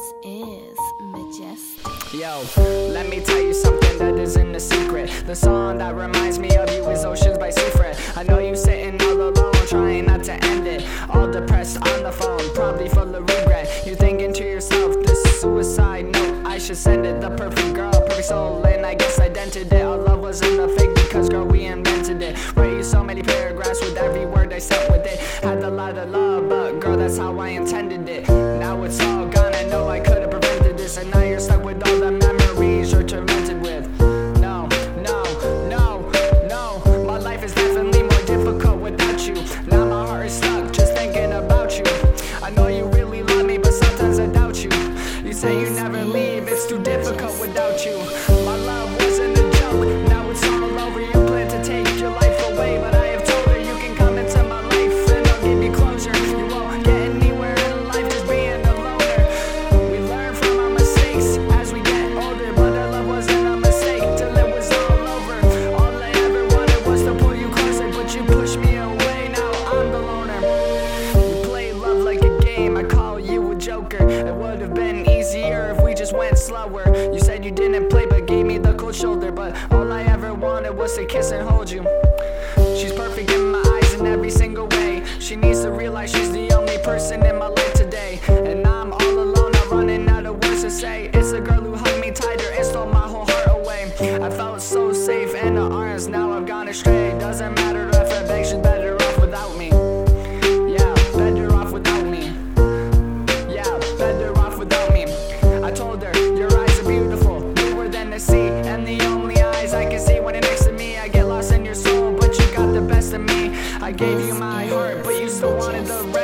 This is majestic. Yo, let me tell you something that isn't a secret. The song that reminds me of you is Oceans by Seafret. I know you sitting all alone, trying not to end it. All depressed on the phone, probably full of regret. You're thinking to yourself, this is suicide note, I should send it. The perfect girl, perfect soul, and I guess I dented it. Our love wasn't a fake because, girl, we invented it. Write you so many paragraphs with every word I said with it. Had a lot of love, but girl, that's how I intended it. Now it's all gone, and now you're stuck with all the memories you're tormented with. No, no, no, no. My life is definitely more difficult without you. Now my heart is stuck just thinking about you. I know you really love me, but sometimes I doubt you. You say you never leave, it's too difficult without you. It would have been easier if we just went slower. You said you didn't play, but gave me the cold shoulder. But all I ever wanted was to kiss and hold you. She's perfect in my eyes in every single way. She needs to realize she's the only person in my life today. And I'm all alone, I'm running out of words to say. It's a girl who hugged me tighter and stole my whole heart away. I felt so safe in her arms, now I've gone astray. Doesn't matter if I beg, she's better I gave you my heart, but you still wanted the rest.